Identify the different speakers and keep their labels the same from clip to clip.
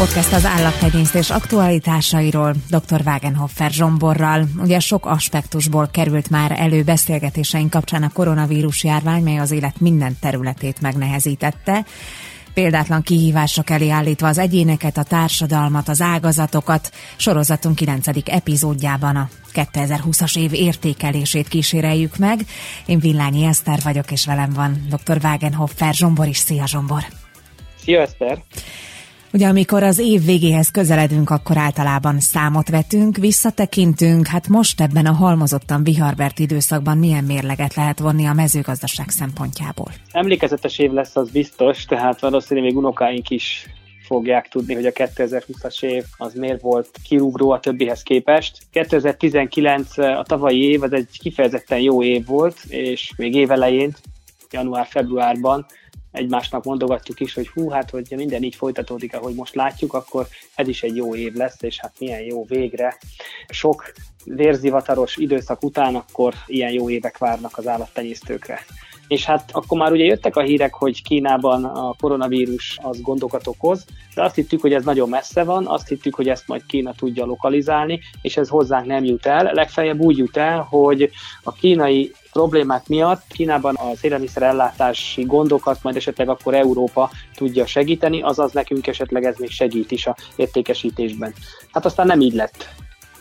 Speaker 1: Podcast az állattenyésztés aktualitásairól dr. Wagenhoffer Zsomborral. Ugye sok aspektusból került már elő beszélgetéseink kapcsán a koronavírus járvány, mely az élet minden területét megnehezítette példátlan kihívások elé állítva az egyéneket, a társadalmat, az ágazatokat. Sorozatunk 9. epizódjában a 2020-as év értékelését kíséreljük meg. Én Villányi Eszter vagyok, és velem van dr. Wagenhoffer Zsombor is. Szia Zsombor!
Speaker 2: Szia Eszter!
Speaker 1: Ugye amikor az év végéhez közeledünk, akkor általában számot vetünk, visszatekintünk, hát most ebben a halmozottan viharbert időszakban milyen mérleget lehet vonni a mezőgazdaság szempontjából?
Speaker 2: Emlékezetes év lesz, az biztos, tehát valószínűleg még unokáink is fogják tudni, hogy a 2020-as év az miért volt kirúgró a többihez képest. 2019 a tavalyi év az egy kifejezetten jó év volt, és még évelején, január-februárban egymásnak mondogatjuk is, hogy hú, hát hogy minden így folytatódik, ahogy most látjuk, akkor ez is egy jó év lesz, és hát milyen jó végre. Sok vérzivataros időszak után akkor ilyen jó évek várnak az állattenyésztőkre. És hát akkor már ugye jöttek a hírek, hogy Kínában a koronavírus az gondokat okoz, de azt hittük, hogy ez nagyon messze van, azt hittük, hogy ezt majd Kína tudja lokalizálni, és ez hozzánk nem jut el. Legfeljebb úgy jut el, hogy a kínai problémák miatt Kínában az élelmiszerellátási gondokat majd esetleg akkor Európa tudja segíteni, azaz nekünk esetleg ez még segít is a értékesítésben. Hát aztán nem így lett.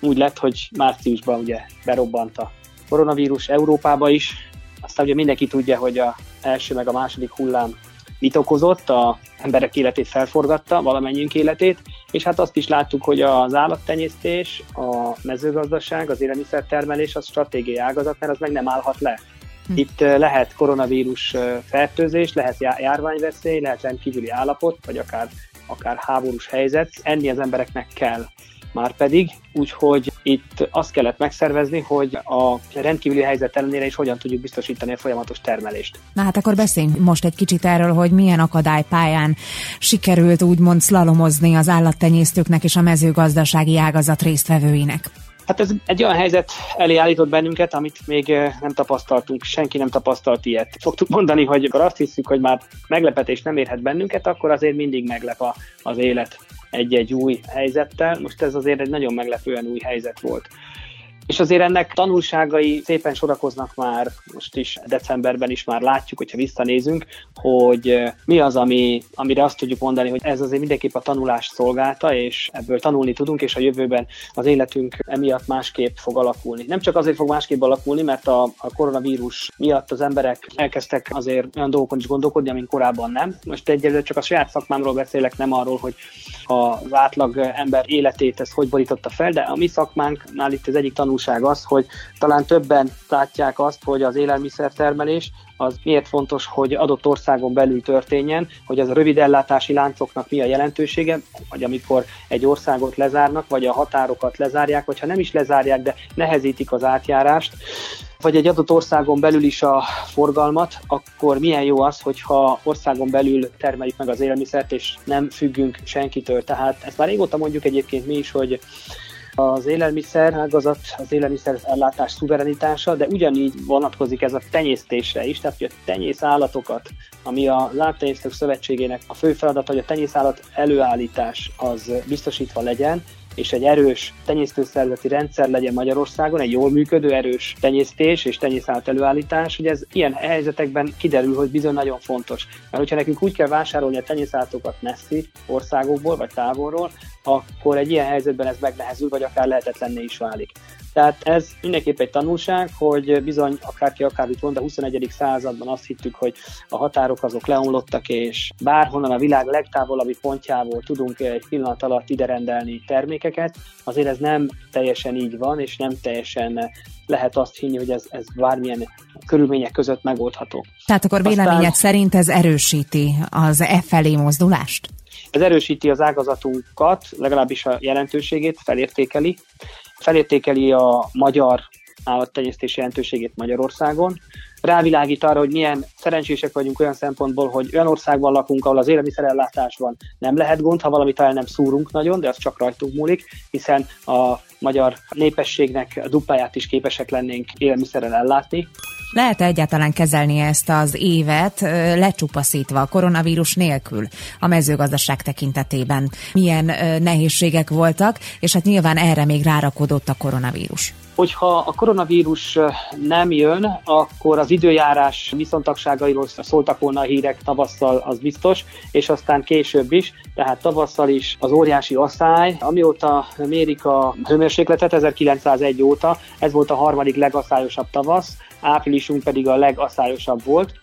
Speaker 2: Úgy lett, hogy márciusban ugye berobbant a koronavírus Európába is, aztán ugye mindenki tudja, hogy a első meg a második hullám mit okozott, a emberek életét felforgatta, valamennyiünk életét, és hát azt is láttuk, hogy az állattenyésztés, a mezőgazdaság, az élelmiszertermelés az stratégiai ágazat, mert az meg nem állhat le. Hm. Itt lehet koronavírus fertőzés, lehet járványveszély, lehet rendkívüli állapot, vagy akár, akár háborús helyzet. Enni az embereknek kell már pedig, úgyhogy itt azt kellett megszervezni, hogy a rendkívüli helyzet ellenére is hogyan tudjuk biztosítani a folyamatos termelést.
Speaker 1: Na hát akkor beszéljünk most egy kicsit erről, hogy milyen akadálypályán sikerült úgymond szlalomozni az állattenyésztőknek és a mezőgazdasági ágazat résztvevőinek.
Speaker 2: Hát ez egy olyan helyzet elé állított bennünket, amit még eh, nem tapasztaltunk, senki nem tapasztalt ilyet. Szoktuk mondani, hogy akkor azt hiszük, hogy már meglepetés nem érhet bennünket, akkor azért mindig meglep a, az élet egy-egy új helyzettel. Most ez azért egy nagyon meglepően új helyzet volt. És azért ennek tanulságai szépen sorakoznak már, most is decemberben is már látjuk, hogyha visszanézünk, hogy mi az, ami, amire azt tudjuk mondani, hogy ez azért mindenképp a tanulás szolgálta, és ebből tanulni tudunk, és a jövőben az életünk emiatt másképp fog alakulni. Nem csak azért fog másképp alakulni, mert a, a koronavírus miatt az emberek elkezdtek azért olyan dolgokon is gondolkodni, amin korábban nem. Most egyelőre csak a saját szakmámról beszélek, nem arról, hogy az átlag ember életét ez hogy borította fel, de a mi szakmánknál itt az egyik tanulság az, hogy talán többen látják azt, hogy az élelmiszertermelés az miért fontos, hogy adott országon belül történjen, hogy az a rövid ellátási láncoknak mi a jelentősége, vagy amikor egy országot lezárnak, vagy a határokat lezárják, vagy ha nem is lezárják, de nehezítik az átjárást, vagy egy adott országon belül is a forgalmat, akkor milyen jó az, hogyha országon belül termeljük meg az élelmiszert, és nem függünk senkitől. Tehát ezt már régóta mondjuk egyébként mi is, hogy az élelmiszer ágazat, az élelmiszer ellátás szuverenitása, de ugyanígy vonatkozik ez a tenyésztésre is, tehát hogy a tenyész állatokat, ami a Állattenyésztők Szövetségének a fő feladata, hogy a tenyészállat előállítás az biztosítva legyen, és egy erős tenyésztőszervezeti rendszer legyen Magyarországon, egy jól működő, erős tenyésztés és tenyészállat előállítás, hogy ez ilyen helyzetekben kiderül, hogy bizony nagyon fontos. Mert hogyha nekünk úgy kell vásárolni a tenyészállatokat messzi országokból vagy távolról, akkor egy ilyen helyzetben ez megnehezül, vagy akár lehetetlenné is válik. Tehát ez mindenképp egy tanulság, hogy bizony akárki akármit mond, a 21. században azt hittük, hogy a határok azok leomlottak, és bárhonnan a világ legtávolabbi pontjából tudunk egy pillanat alatt ide rendelni termékeket, azért ez nem teljesen így van, és nem teljesen lehet azt hinni, hogy ez, ez bármilyen körülmények között megoldható.
Speaker 1: Tehát akkor véleményed Aztán, szerint ez erősíti az e felé mozdulást?
Speaker 2: Ez erősíti az ágazatunkat, legalábbis a jelentőségét, felértékeli. Felértékeli a magyar állattenyésztés jelentőségét Magyarországon. Rávilágít arra, hogy milyen szerencsések vagyunk olyan szempontból, hogy olyan országban lakunk, ahol az élelmiszerellátásban nem lehet gond, ha valamit talán nem szúrunk nagyon, de az csak rajtunk múlik, hiszen a magyar népességnek a dupláját is képesek lennénk élelmiszerrel ellátni.
Speaker 1: Lehet egyáltalán kezelni ezt az évet lecsupaszítva a koronavírus nélkül a mezőgazdaság tekintetében? Milyen nehézségek voltak, és hát nyilván erre még rárakodott a koronavírus.
Speaker 2: Hogyha a koronavírus nem jön, akkor az időjárás viszontagságairól szóltak volna a hírek tavasszal, az biztos, és aztán később is, tehát tavasszal is az óriási asszály, amióta mérik a hőmérsékletet 1901 óta, ez volt a harmadik legaszályosabb tavasz, áprilisunk pedig a legaszályosabb volt.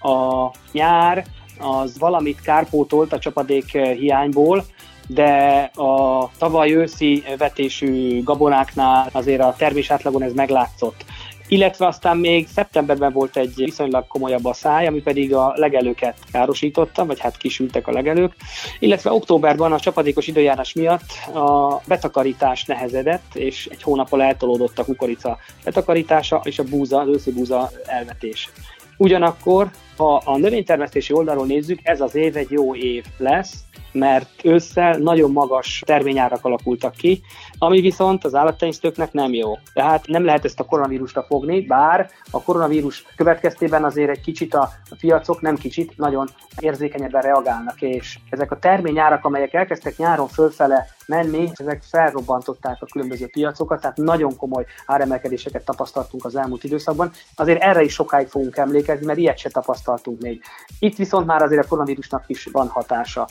Speaker 2: A nyár az valamit kárpótolt a csapadék hiányból, de a tavaly őszi vetésű gabonáknál azért a termés átlagon ez meglátszott. Illetve aztán még szeptemberben volt egy viszonylag komolyabb a száj, ami pedig a legelőket károsította, vagy hát kisültek a legelők. Illetve októberben a csapadékos időjárás miatt a betakarítás nehezedett, és egy hónappal eltolódott a kukorica betakarítása és a búza, az őszi búza elvetés. Ugyanakkor, ha a növénytermesztési oldalról nézzük, ez az év egy jó év lesz, mert ősszel nagyon magas terményárak alakultak ki, ami viszont az állattenyésztőknek nem jó. Tehát nem lehet ezt a koronavírusra fogni, bár a koronavírus következtében azért egy kicsit a piacok, nem kicsit, nagyon érzékenyebben reagálnak, és ezek a terményárak, amelyek elkezdtek nyáron fölfele menni, ezek felrobbantották a különböző piacokat, tehát nagyon komoly áremelkedéseket tapasztaltunk az elmúlt időszakban. Azért erre is sokáig fogunk emlékezni, mert ilyet se tapasztaltunk még. Itt viszont már azért a koronavírusnak is van hatása.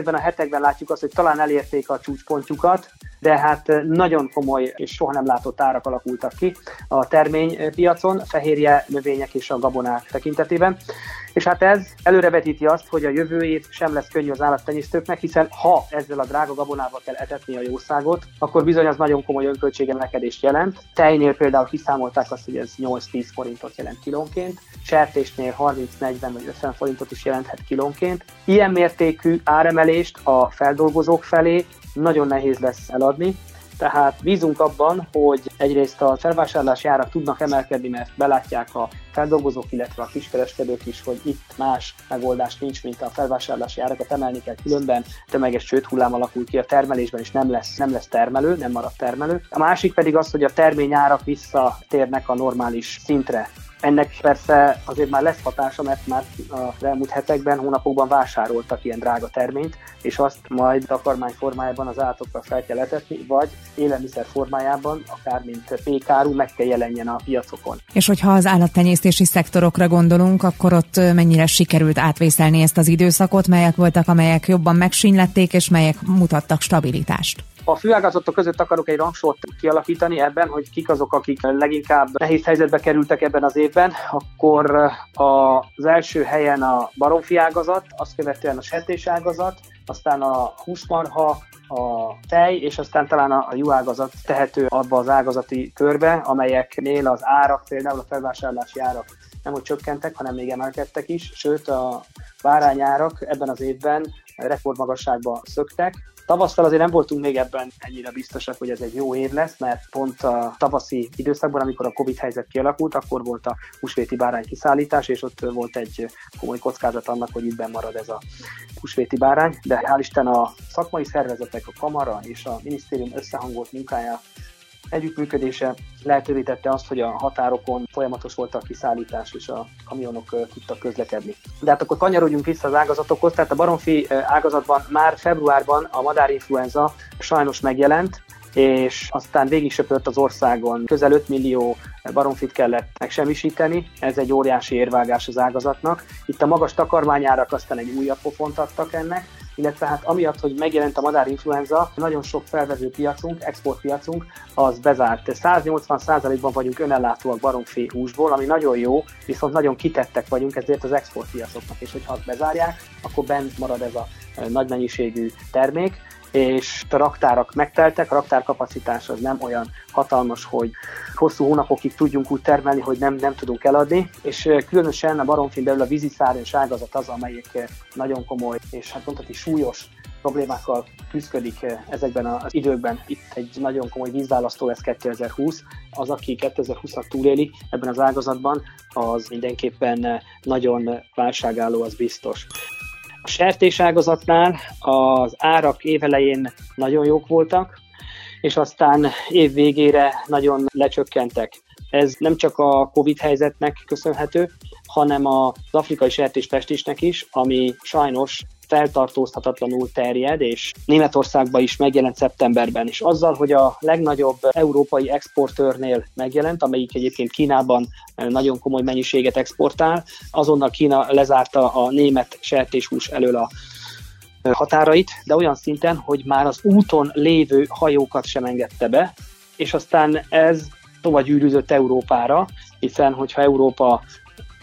Speaker 2: Ezekben a hetekben látjuk azt, hogy talán elérték a csúcspontjukat, de hát nagyon komoly és soha nem látott árak alakultak ki a terménypiacon, fehérje növények és a gabonák tekintetében. És hát ez előrevetíti azt, hogy a jövő év sem lesz könnyű az állattenyésztőknek, hiszen ha ezzel a drága gabonával kell etetni a jószágot, akkor bizony az nagyon komoly önköltségemelkedést jelent. Tejnél például kiszámolták azt, hogy ez 8-10 forintot jelent kilónként, sertésnél 30-40 vagy 50 forintot is jelenthet kilónként. Ilyen mértékű áremelést a feldolgozók felé nagyon nehéz lesz eladni, tehát bízunk abban, hogy egyrészt a felvásárlási árak tudnak emelkedni, mert belátják a feldolgozók, illetve a kiskereskedők is, hogy itt más megoldás nincs, mint a felvásárlási árakat emelni kell, különben tömeges csőd hullám alakul ki a termelésben, és nem lesz, nem lesz termelő, nem marad termelő. A másik pedig az, hogy a terményárak visszatérnek a normális szintre. Ennek persze azért már lesz hatása, mert már az elmúlt hetekben, hónapokban vásároltak ilyen drága terményt, és azt majd takarmány formájában az állatokra fel kell etetni, vagy élelmiszer formájában, akár mint pékáru, meg kell jelenjen a piacokon.
Speaker 1: És hogyha az állattenyésztési szektorokra gondolunk, akkor ott mennyire sikerült átvészelni ezt az időszakot, melyek voltak, amelyek jobban megsínlették, és melyek mutattak stabilitást?
Speaker 2: A főágazatok között akarok egy rangsort kialakítani ebben, hogy kik azok, akik leginkább nehéz helyzetbe kerültek ebben az évben, akkor az első helyen a baromfi ágazat, azt követően a sertés ágazat, aztán a húsmarha, a tej, és aztán talán a juhágazat tehető abba az ágazati körbe, amelyeknél az árak, például a felvásárlási árak nem hogy csökkentek, hanem még emelkedtek is, sőt a bárányárak ebben az évben rekordmagasságba szöktek, Tavasszal azért nem voltunk még ebben ennyire biztosak, hogy ez egy jó év lesz, mert pont a tavaszi időszakban, amikor a Covid helyzet kialakult, akkor volt a húsvéti bárány kiszállítás, és ott volt egy komoly kockázat annak, hogy itt marad ez a húsvéti bárány, de hál' Isten a szakmai szervezetek, a kamara és a minisztérium összehangolt munkája együttműködése lehetővé tette azt, hogy a határokon folyamatos volt a kiszállítás, és a kamionok tudtak közlekedni. De hát akkor kanyarodjunk vissza az ágazatokhoz, tehát a baromfi ágazatban már februárban a madárinfluenza sajnos megjelent, és aztán végig söpört az országon. Közel 5 millió baromfit kellett megsemmisíteni, ez egy óriási érvágás az ágazatnak. Itt a magas takarmányárak aztán egy újabb pofont adtak ennek, illetve hát amiatt, hogy megjelent a madárinfluenza, nagyon sok felvevő piacunk, exportpiacunk, az bezárt. 180%-ban vagyunk önellátóak baromfi húsból, ami nagyon jó, viszont nagyon kitettek vagyunk ezért az exportpiacoknak, és hogyha azt bezárják, akkor bent marad ez a nagy mennyiségű termék, és a raktárak megteltek, a raktárkapacitás az nem olyan hatalmas, hogy hosszú hónapokig tudjunk úgy termelni, hogy nem, nem tudunk eladni, és különösen a baromfin belül a víziszárnyos ágazat az, amelyik nagyon komoly, és hát mondhatni súlyos problémákkal küzdik ezekben az időkben. Itt egy nagyon komoly vízválasztó lesz 2020. Az, aki 2020-at túléli ebben az ágazatban, az mindenképpen nagyon válságálló, az biztos. A sertéságazatnál az árak évelején nagyon jók voltak, és aztán év végére nagyon lecsökkentek. Ez nem csak a Covid helyzetnek köszönhető, hanem az afrikai sertéspestésnek is, ami sajnos feltartózhatatlanul terjed, és Németországban is megjelent szeptemberben. És azzal, hogy a legnagyobb európai exportőrnél megjelent, amelyik egyébként Kínában nagyon komoly mennyiséget exportál, azonnal Kína lezárta a német sertéshús elől a határait, de olyan szinten, hogy már az úton lévő hajókat sem engedte be, és aztán ez tovább gyűrűzött Európára, hiszen hogyha Európa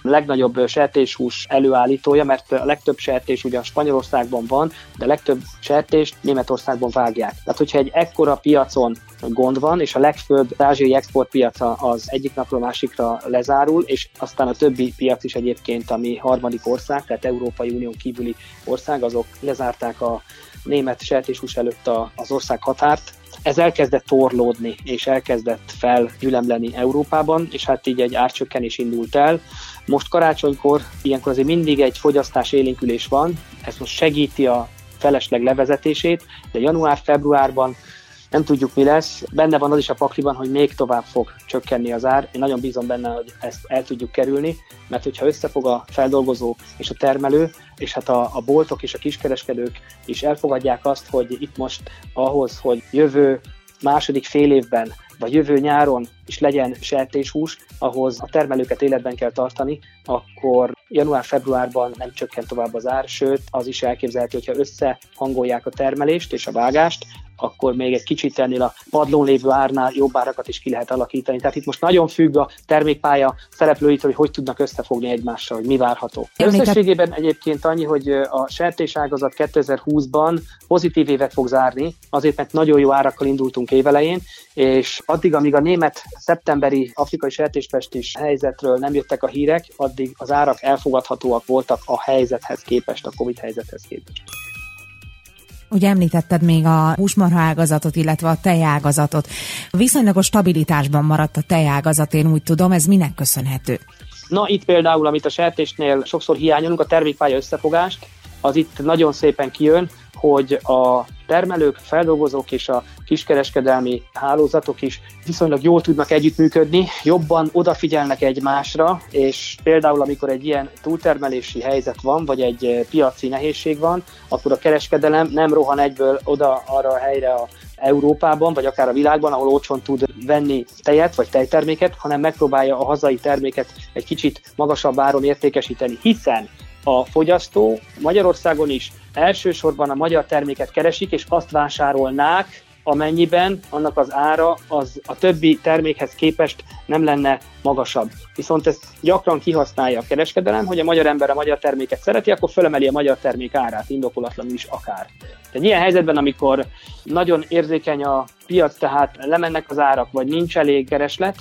Speaker 2: legnagyobb sertéshús előállítója, mert a legtöbb sertés ugyan Spanyolországban van, de a legtöbb sertést Németországban vágják. Tehát, hogyha egy ekkora piacon gond van, és a legfőbb ázsiai exportpiaca az egyik napról másikra lezárul, és aztán a többi piac is egyébként, ami harmadik ország, tehát Európai Unión kívüli ország, azok lezárták a német sertéshús előtt az ország határt, ez elkezdett torlódni, és elkezdett felgyülemleni Európában, és hát így egy árcsökkenés indult el. Most karácsonykor, ilyenkor azért mindig egy fogyasztás élénkülés van, ez most segíti a felesleg levezetését, de január-februárban nem tudjuk mi lesz. Benne van az is a pakliban, hogy még tovább fog csökkenni az ár. Én nagyon bízom benne, hogy ezt el tudjuk kerülni, mert hogyha összefog a feldolgozó és a termelő, és hát a, a boltok és a kiskereskedők is elfogadják azt, hogy itt most ahhoz, hogy jövő második fél évben vagy jövő nyáron is legyen sertéshús, ahhoz a termelőket életben kell tartani, akkor január-februárban nem csökken tovább az ár, sőt az is elképzelhető, hogyha összehangolják a termelést és a vágást, akkor még egy kicsit ennél a padlón lévő árnál jobb árakat is ki lehet alakítani. Tehát itt most nagyon függ a termékpálya szereplőitől, hogy hogy tudnak összefogni egymással, hogy mi várható. Összességében egyébként annyi, hogy a sertéságazat 2020-ban pozitív évet fog zárni, azért mert nagyon jó árakkal indultunk évelején, és addig, amíg a német szeptemberi afrikai sertéspestis helyzetről nem jöttek a hírek, addig az árak elfogadhatóak voltak a helyzethez képest, a Covid helyzethez képest.
Speaker 1: Ugye említetted még a húsmarha ágazatot, illetve a tejágazatot. Viszonylagos stabilitásban maradt a tejágazat, én úgy tudom, ez minek köszönhető?
Speaker 2: Na itt például, amit a sertésnél sokszor hiányolunk, a termékpálya összefogást, az itt nagyon szépen kijön, hogy a termelők, feldolgozók és a kiskereskedelmi hálózatok is viszonylag jól tudnak együttműködni, jobban odafigyelnek egymásra, és például amikor egy ilyen túltermelési helyzet van, vagy egy piaci nehézség van, akkor a kereskedelem nem rohan egyből oda arra a helyre a Európában, vagy akár a világban, ahol olcsón tud venni tejet, vagy tejterméket, hanem megpróbálja a hazai terméket egy kicsit magasabb áron értékesíteni, hiszen a fogyasztó Magyarországon is elsősorban a magyar terméket keresik, és azt vásárolnák, amennyiben annak az ára az a többi termékhez képest nem lenne magasabb. Viszont ezt gyakran kihasználja a kereskedelem, hogy a magyar ember a magyar terméket szereti, akkor fölemeli a magyar termék árát, indokolatlanul is akár. Egy ilyen helyzetben, amikor nagyon érzékeny a piac, tehát lemennek az árak, vagy nincs elég kereslet,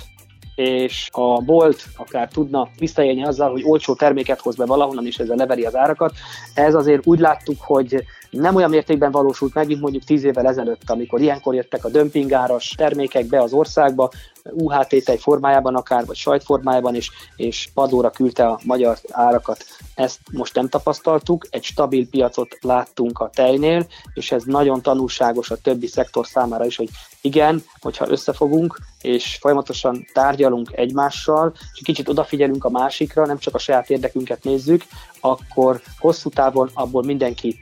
Speaker 2: és a bolt akár tudna visszaélni azzal, hogy olcsó terméket hoz be valahonnan, és ezzel leveri az árakat. Ez azért úgy láttuk, hogy nem olyan mértékben valósult meg, mint mondjuk 10 évvel ezelőtt, amikor ilyenkor jöttek a dömpingáras termékek be az országba, UHT tej formájában akár, vagy sajtformájában is, és padlóra küldte a magyar árakat. Ezt most nem tapasztaltuk, egy stabil piacot láttunk a tejnél, és ez nagyon tanulságos a többi szektor számára is, hogy igen, hogyha összefogunk, és folyamatosan tárgyalunk egymással, és kicsit odafigyelünk a másikra, nem csak a saját érdekünket nézzük, akkor hosszú távon abból mindenki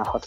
Speaker 2: profitálhat.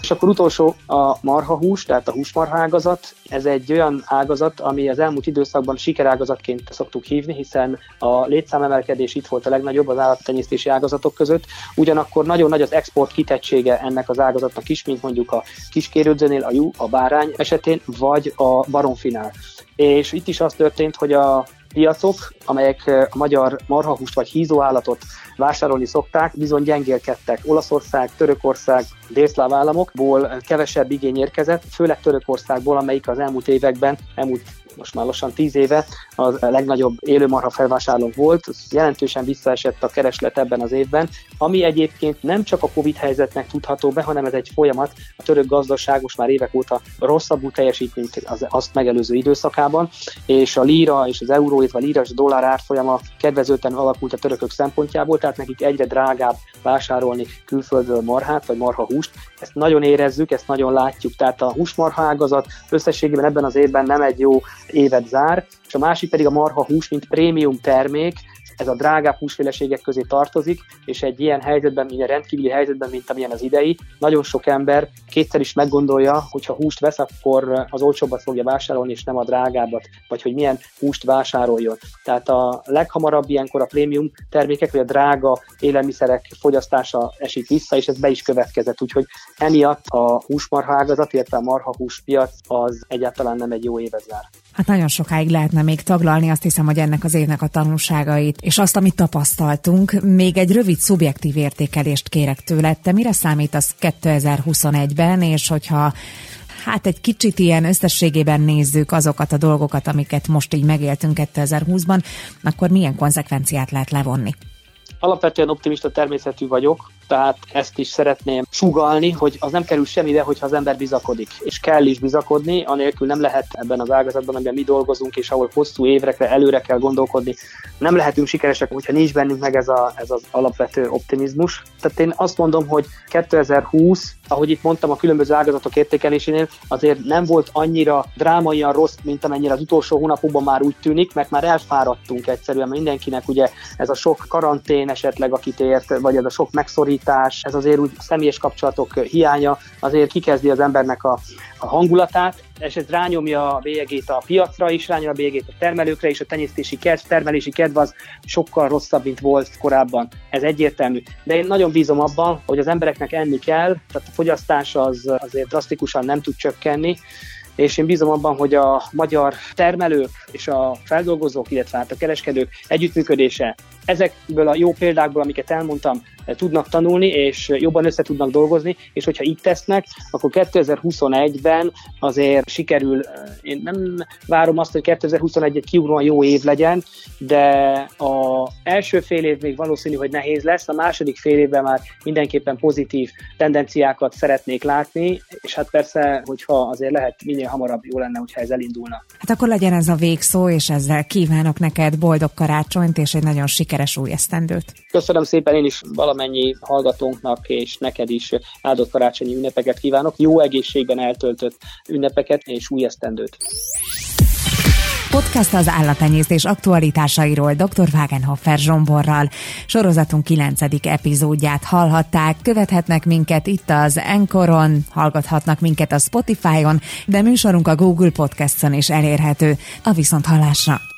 Speaker 2: És akkor utolsó a marhahús, tehát a húsmarha ágazat. Ez egy olyan ágazat, ami az elmúlt időszakban sikerágazatként szoktuk hívni, hiszen a létszámemelkedés itt volt a legnagyobb az állattenyésztési ágazatok között. Ugyanakkor nagyon nagy az export kitettsége ennek az ágazatnak is, mint mondjuk a kiskérődzőnél, a jú, a bárány esetén, vagy a baromfinál. És itt is az történt, hogy a piacok, amelyek a magyar marhahúst vagy hízóállatot vásárolni szokták, bizony gyengélkedtek. Olaszország, Törökország, délszláv államokból kevesebb igény érkezett, főleg Törökországból, amelyik az elmúlt években, elmúlt most már lassan tíz éve a legnagyobb élőmarha felvásárlónk volt, jelentősen visszaesett a kereslet ebben az évben, ami egyébként nem csak a Covid helyzetnek tudható be, hanem ez egy folyamat, a török gazdaság most már évek óta rosszabbul teljesít, mint az, azt megelőző időszakában, és a líra és az euró, illetve a líra és a dollár árfolyama kedvezőtlenül alakult a törökök szempontjából, tehát nekik egyre drágább vásárolni külföldről marhát vagy marha. Ezt nagyon érezzük, ezt nagyon látjuk. Tehát a húsmarha ágazat összességében ebben az évben nem egy jó évet zár, és a másik pedig a marha hús, mint prémium termék, ez a drágább húsféleségek közé tartozik, és egy ilyen helyzetben, ilyen rendkívüli helyzetben, mint amilyen az idei, nagyon sok ember kétszer is meggondolja, hogy ha húst vesz, akkor az olcsóbbat fogja vásárolni, és nem a drágábbat, vagy hogy milyen húst vásároljon. Tehát a leghamarabb ilyenkor a prémium termékek, vagy a drága élelmiszerek fogyasztása esik vissza, és ez be is következett. Úgyhogy emiatt a húsmarha ágazat, illetve a marhahús piac az egyáltalán nem egy jó évet zár.
Speaker 1: Hát nagyon sokáig lehetne még taglalni, azt hiszem, hogy ennek az évnek a tanulságait, és azt, amit tapasztaltunk. Még egy rövid szubjektív értékelést kérek tőle. Te mire számítasz 2021-ben, és hogyha hát egy kicsit ilyen összességében nézzük azokat a dolgokat, amiket most így megéltünk 2020-ban, akkor milyen konzekvenciát lehet levonni?
Speaker 2: Alapvetően optimista természetű vagyok, tehát ezt is szeretném sugalni, hogy az nem kerül semmibe, hogyha az ember bizakodik. És kell is bizakodni, anélkül nem lehet ebben az ágazatban, amiben mi dolgozunk, és ahol hosszú évekre előre kell gondolkodni, nem lehetünk sikeresek, hogyha nincs bennünk meg ez, a, ez az alapvető optimizmus. Tehát én azt mondom, hogy 2020, ahogy itt mondtam a különböző ágazatok értékelésénél, azért nem volt annyira drámaian rossz, mint amennyire az utolsó hónapokban már úgy tűnik, mert már elfáradtunk egyszerűen, mindenkinek ugye ez a sok karantén esetleg, akit ért, vagy ez a sok megszorítás, szorítás, ez azért úgy személyes kapcsolatok hiánya azért kikezdi az embernek a, a hangulatát, és ez rányomja a bélyegét a piacra is, rányomja a bélyegét a termelőkre is, a tenyésztési kedv, termelési kedv az sokkal rosszabb, mint volt korábban. Ez egyértelmű. De én nagyon bízom abban, hogy az embereknek enni kell, tehát a fogyasztás az azért drasztikusan nem tud csökkenni, és én bízom abban, hogy a magyar termelők és a feldolgozók, illetve hát a kereskedők együttműködése ezekből a jó példákból, amiket elmondtam, tudnak tanulni, és jobban össze tudnak dolgozni, és hogyha így tesznek, akkor 2021-ben azért sikerül, én nem várom azt, hogy 2021 egy kiugróan jó év legyen, de a első fél év még valószínű, hogy nehéz lesz, a második fél évben már mindenképpen pozitív tendenciákat szeretnék látni, és hát persze, hogyha azért lehet minél hamarabb jó lenne, hogyha ez elindulna.
Speaker 1: Hát akkor legyen ez a végszó, és ezzel kívánok neked boldog karácsonyt, és egy nagyon sikeres új esztendőt.
Speaker 2: Köszönöm szépen én is valamennyi hallgatónknak, és neked is áldott karácsonyi ünnepeket kívánok, jó egészségben eltöltött ünnepeket és új esztendőt.
Speaker 1: Podcast az állattenyésztés aktualitásairól dr. Wagenhofer Zsomborral. Sorozatunk 9. epizódját hallhatták, követhetnek minket itt az Encoron, hallgathatnak minket a Spotify-on, de műsorunk a Google Podcast-on is elérhető. A viszont hallásra!